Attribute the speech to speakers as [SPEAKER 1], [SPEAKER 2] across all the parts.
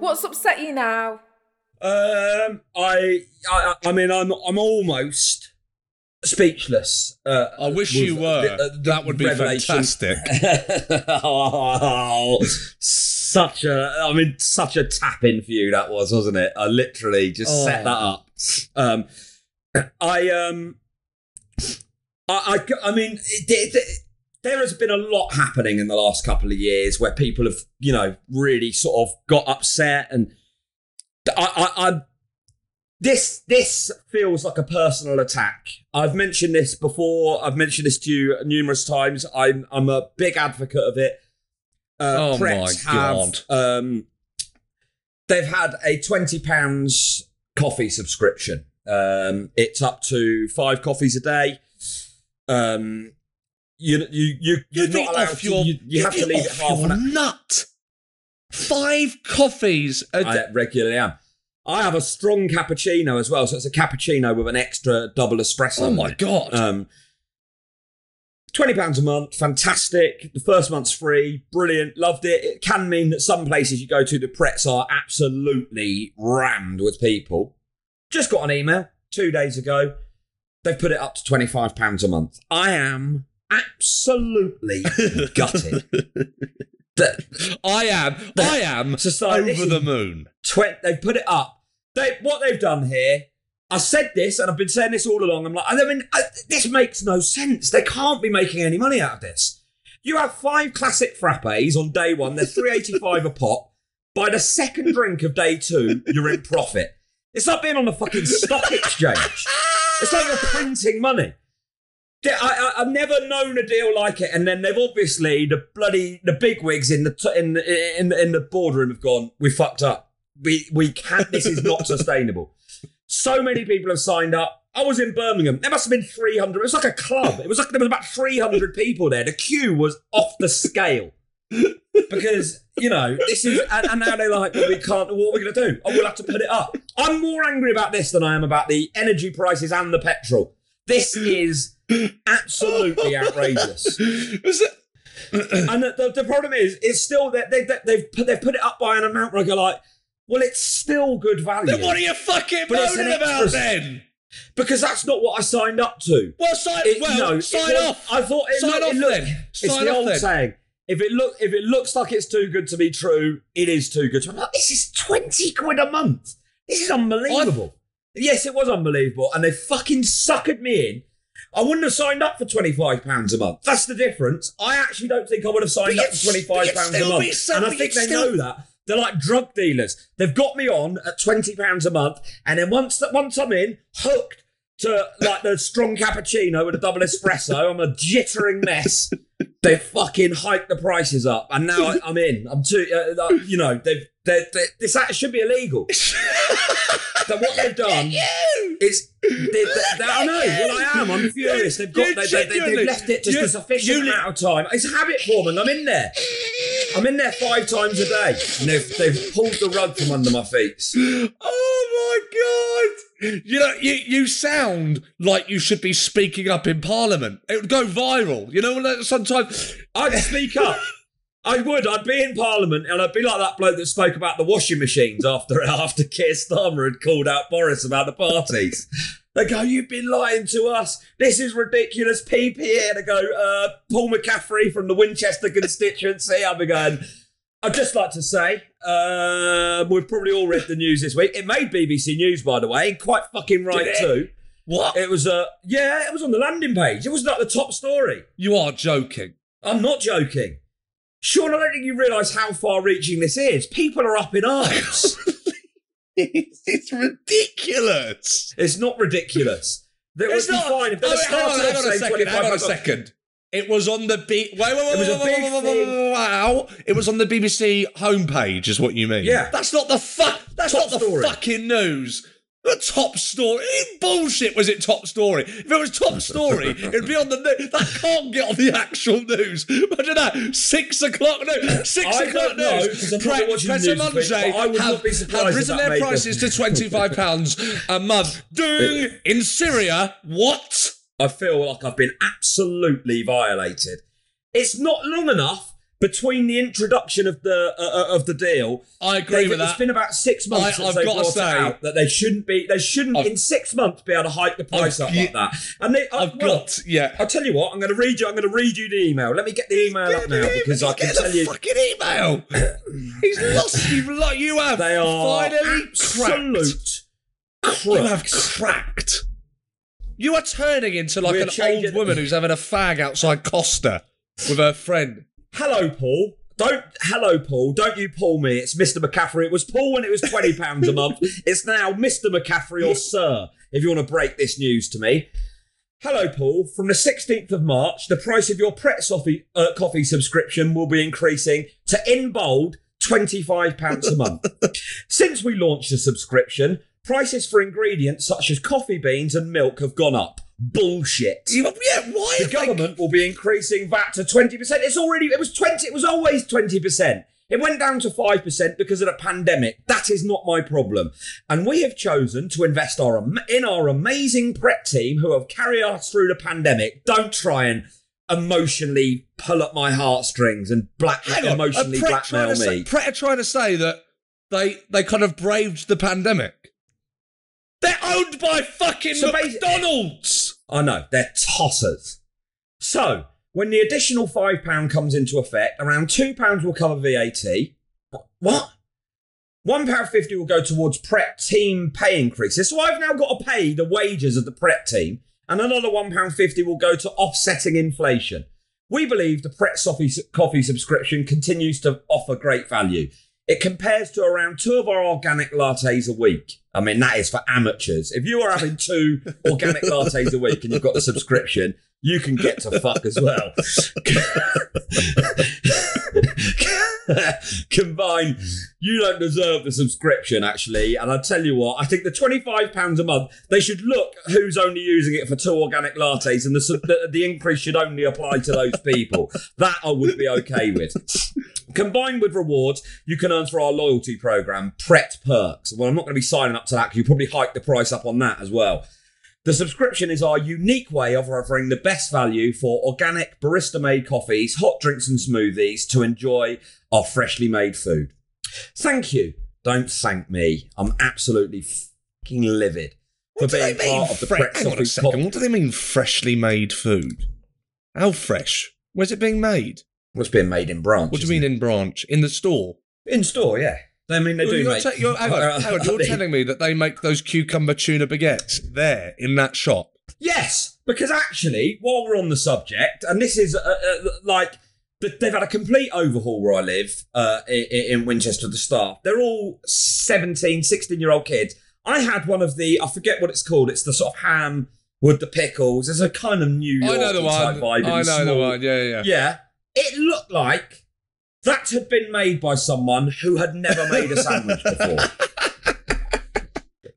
[SPEAKER 1] What's upset you now?
[SPEAKER 2] Um, I, I, I mean, I'm, I'm almost speechless. Uh,
[SPEAKER 3] I wish you were.
[SPEAKER 2] the- the
[SPEAKER 3] that would be
[SPEAKER 2] revelation.
[SPEAKER 3] fantastic.
[SPEAKER 2] oh, such a, I mean, such a tap in for you that was, wasn't it? I literally just set that up. Um, I, um, I, I, I mean, it, it, there has been a lot happening in the last couple of years where people have, you know, really sort of got upset and I, I, I this this feels like a personal attack. I've mentioned this before. I've mentioned this to you numerous times. I'm I'm a big advocate of it. Uh,
[SPEAKER 3] Oh
[SPEAKER 2] Prets
[SPEAKER 3] my
[SPEAKER 2] have,
[SPEAKER 3] God.
[SPEAKER 2] Um, they've had a twenty pounds coffee subscription. Um, it's up to five coffees a day. Um, you you you you're not allowed to.
[SPEAKER 3] your-
[SPEAKER 2] you, you have to leave it half an hour.
[SPEAKER 3] nut. Five coffees a day.
[SPEAKER 2] I regularly am. I have a strong cappuccino as well, so it's a cappuccino with an extra double espresso.
[SPEAKER 3] Oh my god!
[SPEAKER 2] Um, Twenty pounds a month, fantastic. The first month's free, brilliant, loved it. It can mean that some places you go to, the prets are absolutely rammed with people. Just got an email two days ago. They've put it up to twenty five pounds a month. I am absolutely gutted. That-
[SPEAKER 3] I am. I am
[SPEAKER 2] Society-
[SPEAKER 3] over the moon.
[SPEAKER 2] tw- they've put it up. They what they've done here. I said this, and I've been saying this all along. I'm like, I mean, I, this makes no sense. They can't be making any money out of this. You have five classic frappes on day one. They're three eighty five a pop. By the second drink of day two, you're in profit. It's like being on the fucking stock exchange. It's like you're printing money. I, I, I've never known a deal like it, and then they've obviously the bloody the bigwigs in the t- in the, in in the boardroom have gone. We fucked up. We we can't. This is not sustainable. So many people have signed up. I was in Birmingham. There must have been three hundred. It was like a club. It was like there was about three hundred people there. The queue was off the scale because you know this is and, and now they're like well, we can't what are we going to do oh we'll have to put it up i'm more angry about this than i am about the energy prices and the petrol this is absolutely outrageous and the, the, the problem is it's still that they, they, they've put they've put it up by an amount where i go like well it's still good value
[SPEAKER 3] then what are you fucking
[SPEAKER 2] But
[SPEAKER 3] moaning about then?
[SPEAKER 2] because that's not what i signed up to
[SPEAKER 3] Well, sign.
[SPEAKER 2] It-
[SPEAKER 3] well,
[SPEAKER 2] no,
[SPEAKER 3] sign
[SPEAKER 2] was-
[SPEAKER 3] off.
[SPEAKER 2] I thought it
[SPEAKER 3] sign
[SPEAKER 2] looked,
[SPEAKER 3] off
[SPEAKER 2] it looked,
[SPEAKER 3] then.
[SPEAKER 2] It's
[SPEAKER 3] sign
[SPEAKER 2] the
[SPEAKER 3] off
[SPEAKER 2] old
[SPEAKER 3] then.
[SPEAKER 2] saying. If it look if it looks like it's too good to be true, it is too good. To be. This is twenty quid a month. This is unbelievable. Yes, it was unbelievable, and they fucking suckered me in. I wouldn't have signed up for twenty five pounds a month. That's the difference. I actually don't think I would have signed up for twenty five pounds a month, and I think they
[SPEAKER 3] still-
[SPEAKER 2] know that. They're like drug dealers. They've got me on at twenty pounds a month, and then once that once I'm in, hooked to like the strong cappuccino with a double espresso, I'm a jittering mess. They fucking hike the prices up, and now I, I'm in. I'm too, uh, uh, you know, they've they, they, this act should be illegal. that what they've done is They, I know. Well, I am. I'm furious. They've got. They, they, they, have left it just
[SPEAKER 3] you-
[SPEAKER 2] a sufficient
[SPEAKER 3] you
[SPEAKER 2] amount of time. It's habit forming. I'm in there. I'm in there five times a day, and they've, they've pulled the rug from under my feet.
[SPEAKER 3] Oh my god! You know, you, you sound like you should be speaking up in Parliament. It would go viral. You know, sometimes
[SPEAKER 2] I'd speak up. I would. I'd be in Parliament, and I'd be like that bloke that spoke about the washing machines after after Keir Starmer had called out Boris about the parties. They go, "You've been lying to us. This is ridiculous." PPE. And I go, uh, "Paul McCaffrey from the Winchester constituency." I'll be going. I'd just like to say, um, we've probably all read the news this week. It made BBC News, by the way, and quite fucking right too.
[SPEAKER 3] what?
[SPEAKER 2] It was, uh, yeah, it was on the landing page. It was not the top story.
[SPEAKER 3] You are joking.
[SPEAKER 2] I'm not joking. Sean, I don't think you realise how far reaching this is. People are up in arms.
[SPEAKER 3] it's, it's ridiculous.
[SPEAKER 2] it's not ridiculous. That would
[SPEAKER 3] It's
[SPEAKER 2] be
[SPEAKER 3] not.
[SPEAKER 2] fine if they
[SPEAKER 3] Oh, hang on, hang on a second. Hang on a
[SPEAKER 2] 25
[SPEAKER 3] second. It was on the B. Wait, wait, wait,
[SPEAKER 2] It was a big
[SPEAKER 3] wait, wait,
[SPEAKER 2] thing.
[SPEAKER 3] Wow! It was on the BBC homepage, is what you mean?
[SPEAKER 2] Yeah.
[SPEAKER 3] That's not the fuck. That's
[SPEAKER 2] Top
[SPEAKER 3] not the
[SPEAKER 2] story.
[SPEAKER 3] fucking news. The top story. Bullshit was it top story? If it was top story, it'd be on the news. That can't get on the actual news. Imagine that. Six o'clock news. Six
[SPEAKER 2] I
[SPEAKER 3] o'clock
[SPEAKER 2] know,
[SPEAKER 3] news.
[SPEAKER 2] 'cause I'm not watching
[SPEAKER 3] Pret a
[SPEAKER 2] news this week,
[SPEAKER 3] Manger
[SPEAKER 2] I would
[SPEAKER 3] have,
[SPEAKER 2] not be surprised
[SPEAKER 3] have risen their prices to £25 a month. Doing in Syria. What?
[SPEAKER 2] I feel like I've been absolutely violated. It's not long enough between the introduction of the uh, uh, of the deal.
[SPEAKER 3] I agree with that.
[SPEAKER 2] It's been about six months
[SPEAKER 3] I-
[SPEAKER 2] since
[SPEAKER 3] I've
[SPEAKER 2] they brought
[SPEAKER 3] say-
[SPEAKER 2] it out that they shouldn't be. They shouldn't
[SPEAKER 3] I've-
[SPEAKER 2] in six months be able to hike the price
[SPEAKER 3] I've-
[SPEAKER 2] up like that. And they,
[SPEAKER 3] I've
[SPEAKER 2] well,
[SPEAKER 3] got, yeah.
[SPEAKER 2] I'll tell you what. I'm going to read you. I'm going to read you the email. Let me get the email up now because I can
[SPEAKER 3] Get
[SPEAKER 2] tell
[SPEAKER 3] the
[SPEAKER 2] you
[SPEAKER 3] fucking email. He's lost. You've lo- you have
[SPEAKER 2] they are
[SPEAKER 3] finally
[SPEAKER 2] absolute
[SPEAKER 3] cracked. You have cracked. You are turning into like
[SPEAKER 2] We're
[SPEAKER 3] an old woman who's having a fag outside Costa with her friend.
[SPEAKER 2] Hello, Paul. Don't hello, Paul. Don't you Paul me. It's Mr. McCaffrey. It was Paul when it was twenty pounds a month. It's now Mr. McCaffrey or Sir. If you want to break this news to me. Hello, Paul. From the 16th of March, the price of your Pret Coffee, uh, coffee subscription will be increasing to, in bold, £25 a month. Since we launched the subscription, prices for ingredients such as coffee beans and milk have gone up. Bullshit.
[SPEAKER 3] You- yeah, why?
[SPEAKER 2] The
[SPEAKER 3] have they-
[SPEAKER 2] government will be increasing VAT to 20%. It's already, it was 20, it was always 20%. It went down to 5% because of the pandemic. That is not my problem. And we have chosen to invest our in our amazing Pret team who have carried us through the pandemic. Don't try and emotionally pull up my heartstrings and black
[SPEAKER 3] Hang on,
[SPEAKER 2] emotionally blackmail
[SPEAKER 3] to say-
[SPEAKER 2] me.
[SPEAKER 3] Pret are trying to say that they they kind of braved the pandemic. They're owned by fucking
[SPEAKER 2] So
[SPEAKER 3] McDonald's.
[SPEAKER 2] I know, they're tossers. So, when the additional £5 comes into effect, around £2 will cover VAT. What? £1.50 will go towards Pret team pay increases. So I've now got to pay the wages of the Pret team, and another £1.50 will go to offsetting inflation. We believe the Pret coffee subscription continues to offer great value. It compares to around two of our organic lattes a week. I mean, that is for amateurs. If you are having two organic lattes a week and you've got the subscription, you can get to fuck as well. Combine, you don't deserve the subscription, actually. And I tell you what, I think the £25 a month, they should look who's only using it for two organic lattes and the, the, the increase should only apply to those people. That I would be okay with. Combined with rewards, you can earn for our loyalty program, Pret Perks. Well, I'm not going to be signing up to that because you probably hike the price up on that as well. The subscription is our unique way of offering the best value for organic barista made coffees, hot drinks, and smoothies to enjoy our freshly made food. Thank you. Don't thank me. I'm absolutely fucking livid for being part of the
[SPEAKER 3] fre-
[SPEAKER 2] Pret
[SPEAKER 3] Hang on a
[SPEAKER 2] Coffee
[SPEAKER 3] second. What do they mean freshly made food? How fresh? Where's it being made?
[SPEAKER 2] What's being made in branch?
[SPEAKER 3] What do you mean in branch? In the store?
[SPEAKER 2] In store, yeah. I mean, they do
[SPEAKER 3] you're
[SPEAKER 2] make.
[SPEAKER 3] te- you're, hang on, hang on, you're telling me that they make those cucumber tuna baguettes there in that shop?
[SPEAKER 2] Yes, because actually, while we're on the subject, and this is uh, uh, like th- they've had a complete overhaul where I live uh, in, in Winchester. The staff, they're all 17, 16 year old kids. I had one of the, I forget what it's called. It's the sort of ham with the pickles. There's a kind of New York
[SPEAKER 3] I know the one.
[SPEAKER 2] vibe.
[SPEAKER 3] I know the one. Yeah, yeah.
[SPEAKER 2] Yeah, it looked like that had been made by someone who had never made a sandwich before.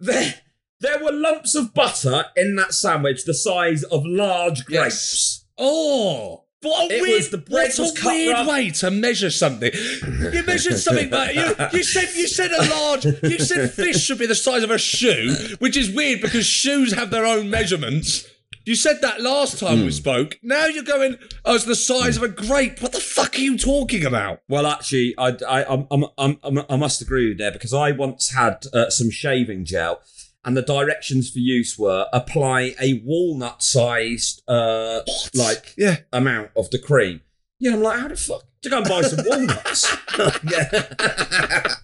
[SPEAKER 2] They're, There were lumps of butter in that sandwich the size of large grapes.
[SPEAKER 3] Oh, what a
[SPEAKER 2] It
[SPEAKER 3] weird,
[SPEAKER 2] was- the bread
[SPEAKER 3] what a weird
[SPEAKER 2] rough.
[SPEAKER 3] way to measure something. You measured something like you, you said you said a large you said fish should be the size of a shoe, which is weird because shoes have their own measurements. You said that last time
[SPEAKER 2] Hmm.
[SPEAKER 3] we spoke. Now you're going, oh, it's the size of a grape. What the fuck are you talking about?
[SPEAKER 2] Well, actually, I, I, I'm, I'm, I'm, I'm, I must agree with you there because I once had uh, some shaving gel, and the directions for use were apply a walnut-sized, uh, like
[SPEAKER 3] Yeah.
[SPEAKER 2] amount of the cream. Yeah, I'm like, how the fuck to go and buy some walnuts? yeah.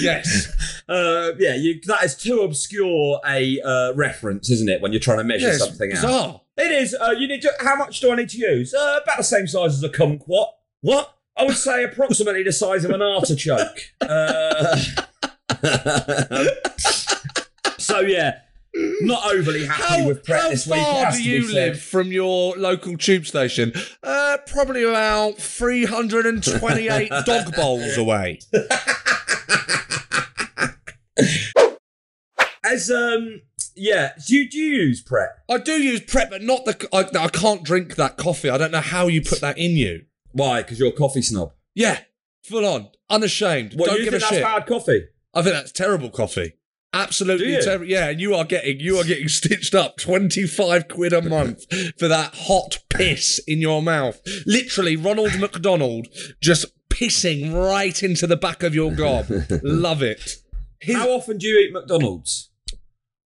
[SPEAKER 3] Yes.
[SPEAKER 2] Uh, yeah, you, that is too obscure a uh, reference, isn't it? When you're trying to measure
[SPEAKER 3] yes.
[SPEAKER 2] something out. It is. Uh, you need to. How much do I need to use? Uh, about the same size as a kumquat. What? I would say approximately the size of an artichoke. Uh, so yeah, not overly happy
[SPEAKER 3] How,
[SPEAKER 2] with
[SPEAKER 3] how
[SPEAKER 2] this week. it
[SPEAKER 3] far do you live from your local tube station? Uh, probably about 328 dog bowls away.
[SPEAKER 2] As um, yeah. Do you, do you use Pret?
[SPEAKER 3] I do use Pret, but not the. I, I can't drink that coffee. I don't know how you put that in you.
[SPEAKER 2] Why? Because you're a coffee snob.
[SPEAKER 3] Yeah, full on, unashamed.
[SPEAKER 2] What
[SPEAKER 3] don't
[SPEAKER 2] you
[SPEAKER 3] give
[SPEAKER 2] think
[SPEAKER 3] a
[SPEAKER 2] that's
[SPEAKER 3] shit.
[SPEAKER 2] bad coffee?
[SPEAKER 3] I think that's terrible coffee. Absolutely terrible. Yeah, and you are getting you are getting stitched up twenty five quid a month for that hot piss in your mouth. Literally, Ronald McDonald just pissing right into the back of your gob. Love it. His-
[SPEAKER 2] How often do you eat McDonald's?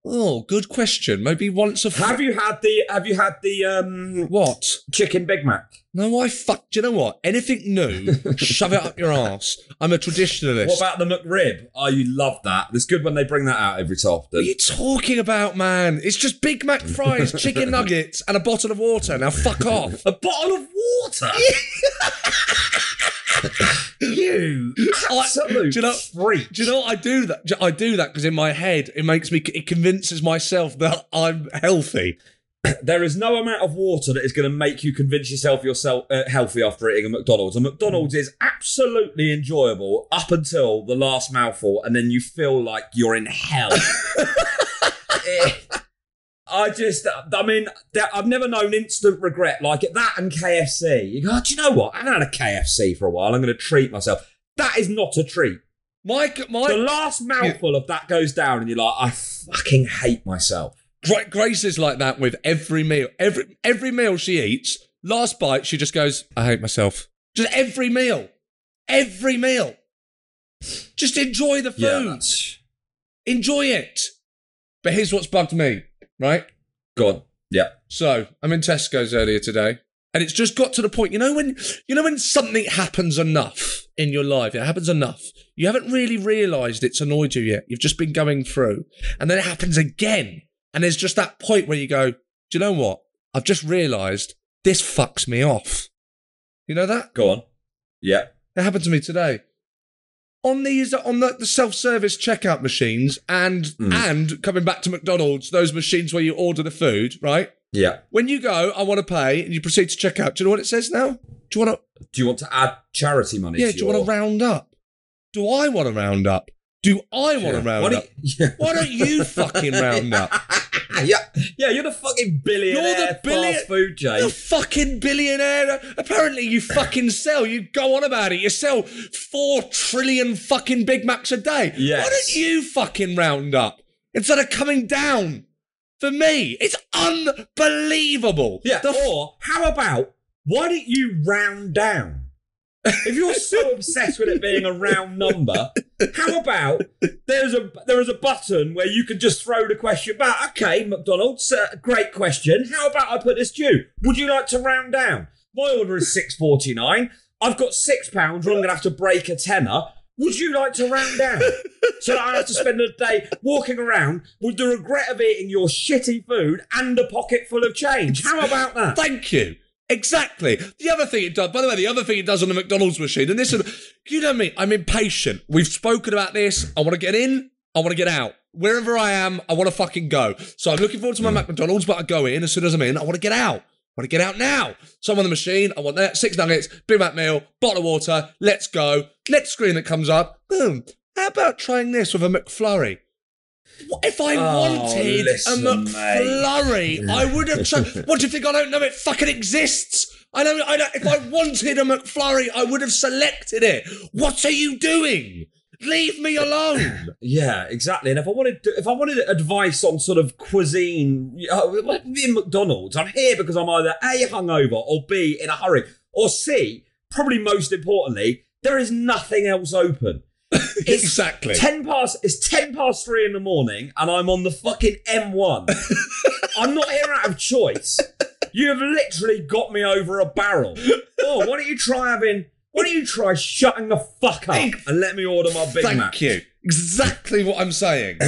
[SPEAKER 3] oh, good question. Maybe once a
[SPEAKER 2] Have you had the Have you had the um
[SPEAKER 3] what?
[SPEAKER 2] chicken Big Mac?
[SPEAKER 3] No, I fuck. Do you know what? Anything new, shove it up your ass. I'm a traditionalist.
[SPEAKER 2] What about the McRib? Oh, you love that. It's good when they bring that out every so
[SPEAKER 3] What are you talking about, man? It's just Big Mac fries, chicken nuggets, and a bottle of water. Now fuck off.
[SPEAKER 2] A bottle of water. you absolute
[SPEAKER 3] do you know-
[SPEAKER 2] freak.
[SPEAKER 3] Do you know what I do that? I do that because in my head it makes me. It convinces myself that I'm healthy.
[SPEAKER 2] There is no amount of water that is going to make you convince yourself you're uh, healthy after eating a McDonald's. A McDonald's is absolutely enjoyable up until the last mouthful, and then you feel like you're in hell. Eh, I just, I mean, I've never known instant regret like it. That and KFC. You go, oh, do you know what? I haven't had a KFC for a while. I'm going to treat myself. That is not a treat.
[SPEAKER 3] My my, The
[SPEAKER 2] last mouthful of that goes down, and you're like, I fucking hate myself.
[SPEAKER 3] Gra- Grace is like that with every meal. Every every meal she eats, last bite she just goes, "I hate myself." Just every meal, every meal. Just enjoy the food.
[SPEAKER 2] Yeah,
[SPEAKER 3] enjoy it. But here's what's bugged me, right?
[SPEAKER 2] go on. Yeah.
[SPEAKER 3] So I'm in Tesco's earlier today, and it's just got to the point. You know when you know when something happens enough in your life, it happens enough. You haven't really realised it's annoyed you yet. You've just been going through, and then it happens again, and there's just that point where you go, "Do you know what? I've just realised this fucks me off." You know that?
[SPEAKER 2] Go on. Yeah.
[SPEAKER 3] It happened to me today. On these, on the, the self-service checkout machines, and
[SPEAKER 2] Mm.
[SPEAKER 3] and coming back to McDonald's, those machines where you order the food, right?
[SPEAKER 2] Yeah.
[SPEAKER 3] When you go, I want to pay, and you proceed to check out. Do you know what it says now? Do you want to?
[SPEAKER 2] Do you want to add charity money?
[SPEAKER 3] Yeah.
[SPEAKER 2] to
[SPEAKER 3] Do you
[SPEAKER 2] your...
[SPEAKER 3] want to round up? Do I want to round up? Do I want to round
[SPEAKER 2] Why
[SPEAKER 3] up?
[SPEAKER 2] you- yeah.
[SPEAKER 3] Why don't you fucking round up?
[SPEAKER 2] yeah, yeah, you're the fucking billionaire
[SPEAKER 3] You're the billion-
[SPEAKER 2] fast food
[SPEAKER 3] You're a fucking billionaire. Apparently, you fucking sell. You go on about it. You sell four trillion fucking Big Macs a day.
[SPEAKER 2] Yes.
[SPEAKER 3] Why don't you fucking round up instead of coming down? For me, it's unbelievable.
[SPEAKER 2] Yeah,
[SPEAKER 3] The
[SPEAKER 2] or how about why don't you round down? If you're so obsessed with it being a round number, how about there's a there is a button where you can just throw the question back. Okay, McDonald's, uh, great question. How about I put this to you? Would you like to round down? My order is six forty nine. I've got six pounds, I'm gonna have to break a tenner. Would you like to round down? so that I have to spend a day walking around with the regret of eating your shitty food and a pocket full of change. How about that?
[SPEAKER 3] Thank you. Exactly. The other thing it does, by the way, the other thing it does on the McDonald's machine, and this is, you know me, I'm impatient. We've spoken about this. I want to get in. I want to get out. Wherever I am, I want to fucking go. So I'm looking forward to my mm. McDonald's, but I go in as soon as I'm in. I want to get out. I want to get out now. So I'm on the machine. I want that. Six nuggets, Big Mac meal, bottle of water. Let's go. Next screen that comes up. Boom. How about trying this with a McFlurry? What If I
[SPEAKER 2] Oh,
[SPEAKER 3] wanted
[SPEAKER 2] listen,
[SPEAKER 3] a
[SPEAKER 2] mate.
[SPEAKER 3] McFlurry, I would have. Cho- what do you think? I don't know it fucking exists. I don't. I don't. If I wanted a McFlurry, I would have selected it. What are you doing? Leave me alone.
[SPEAKER 2] Yeah, exactly. And if I wanted, if I wanted advice on sort of cuisine uh, in McDonald's, I'm here because I'm either a hungover or b in a hurry or c, probably most importantly, there is nothing else open. It's
[SPEAKER 3] exactly.
[SPEAKER 2] Ten past. It's ten past three in the morning, and I'm on the fucking M1. I'm not here out of choice. You have literally got me over a barrel. Oh, why don't you try having? Why don't you try shutting the fuck up and let me order my Big
[SPEAKER 3] Thank
[SPEAKER 2] Mac?
[SPEAKER 3] you. Exactly what I'm saying.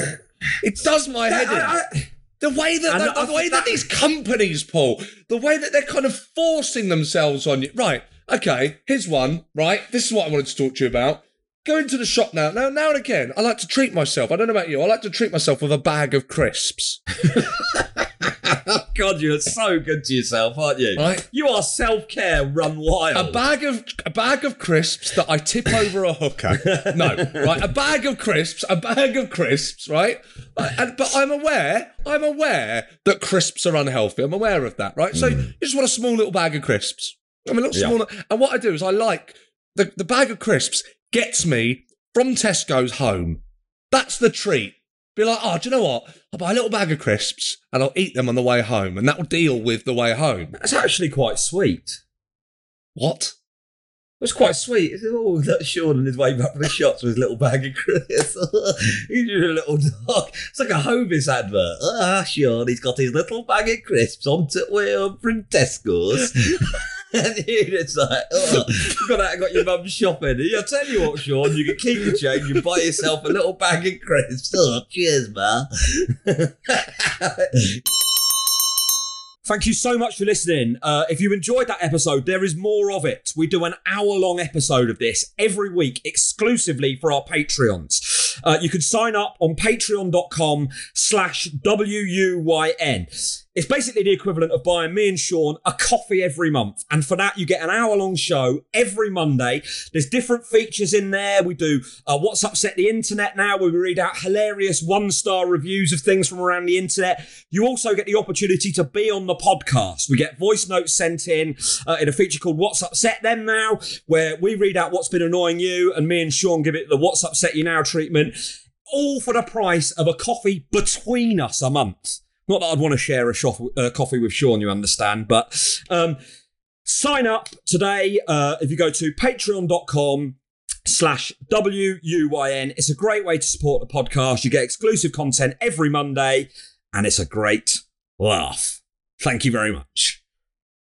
[SPEAKER 3] It does my head in.
[SPEAKER 2] I- I-
[SPEAKER 3] The way that
[SPEAKER 2] And
[SPEAKER 3] the,
[SPEAKER 2] I
[SPEAKER 3] the way
[SPEAKER 2] think
[SPEAKER 3] that
[SPEAKER 2] that-
[SPEAKER 3] these companies, Paul, the way that they're kind of forcing themselves on you. Right. Okay. Here's one. Right. This is what I wanted to talk to you about. Go into the shop now. Now, now and again, I like to treat myself. I don't know about you. I like to treat myself with a bag of crisps.
[SPEAKER 2] God, you're so good to yourself, aren't you?
[SPEAKER 3] Right.
[SPEAKER 2] You are self care run wild.
[SPEAKER 3] A bag of a bag of crisps that I tip over a hooker. No, right? A bag of crisps, a bag of crisps, right? And, but I'm aware, I'm aware that crisps are unhealthy. I'm aware of that, right? So hmm. you just want a small little bag of crisps. I mean, a little
[SPEAKER 2] Yeah.
[SPEAKER 3] small. And what I do is I like the the bag of crisps gets me from Tesco's home. That's the treat. Be like, oh, do you know what? I'll buy a little bag of crisps and I'll eat them on the way home, and that will deal with the way home.
[SPEAKER 2] That's actually quite sweet.
[SPEAKER 3] What?
[SPEAKER 2] It was quite sweet. It's, Oh, that's Sean on his way back from the shops with his little bag of crisps. he's just a little dog. It's like a Hovis advert. Ah, Sean, he's got his little bag of crisps on the way home from Tesco's. and you're like, oh, you got out and got your mum shopping. I'll tell you what, Sean, you can keep the change and buy yourself a little bag of crisps. Oh, cheers, man. Thank you so much for listening. Uh, if you enjoyed that episode, there is more of it. We do an hour long episode of this every week exclusively for our Patreons. Uh, you can sign up on patreon.com slash W-U-Y-N. It's basically the equivalent of buying me and Sean a coffee every month. And for that, you get an hour long show every Monday. There's different features in there. We do uh, What's Upset the Internet now, where we read out hilarious one star reviews of things from around the internet. You also get the opportunity to be on the podcast. We get voice notes sent in uh, in a feature called What's Upset Them Now, where we read out what's been annoying you, and me and Sean give it the What's Upset You Now treatment. All for the price of a coffee between us a month. Not that I'd want to share a uh, coffee with Sean, you understand, but um, sign up today uh, if you go to patreon.com slash W-U-Y-N. It's a great way to support the podcast. You get exclusive content every Monday, and it's a great laugh. Thank you very much.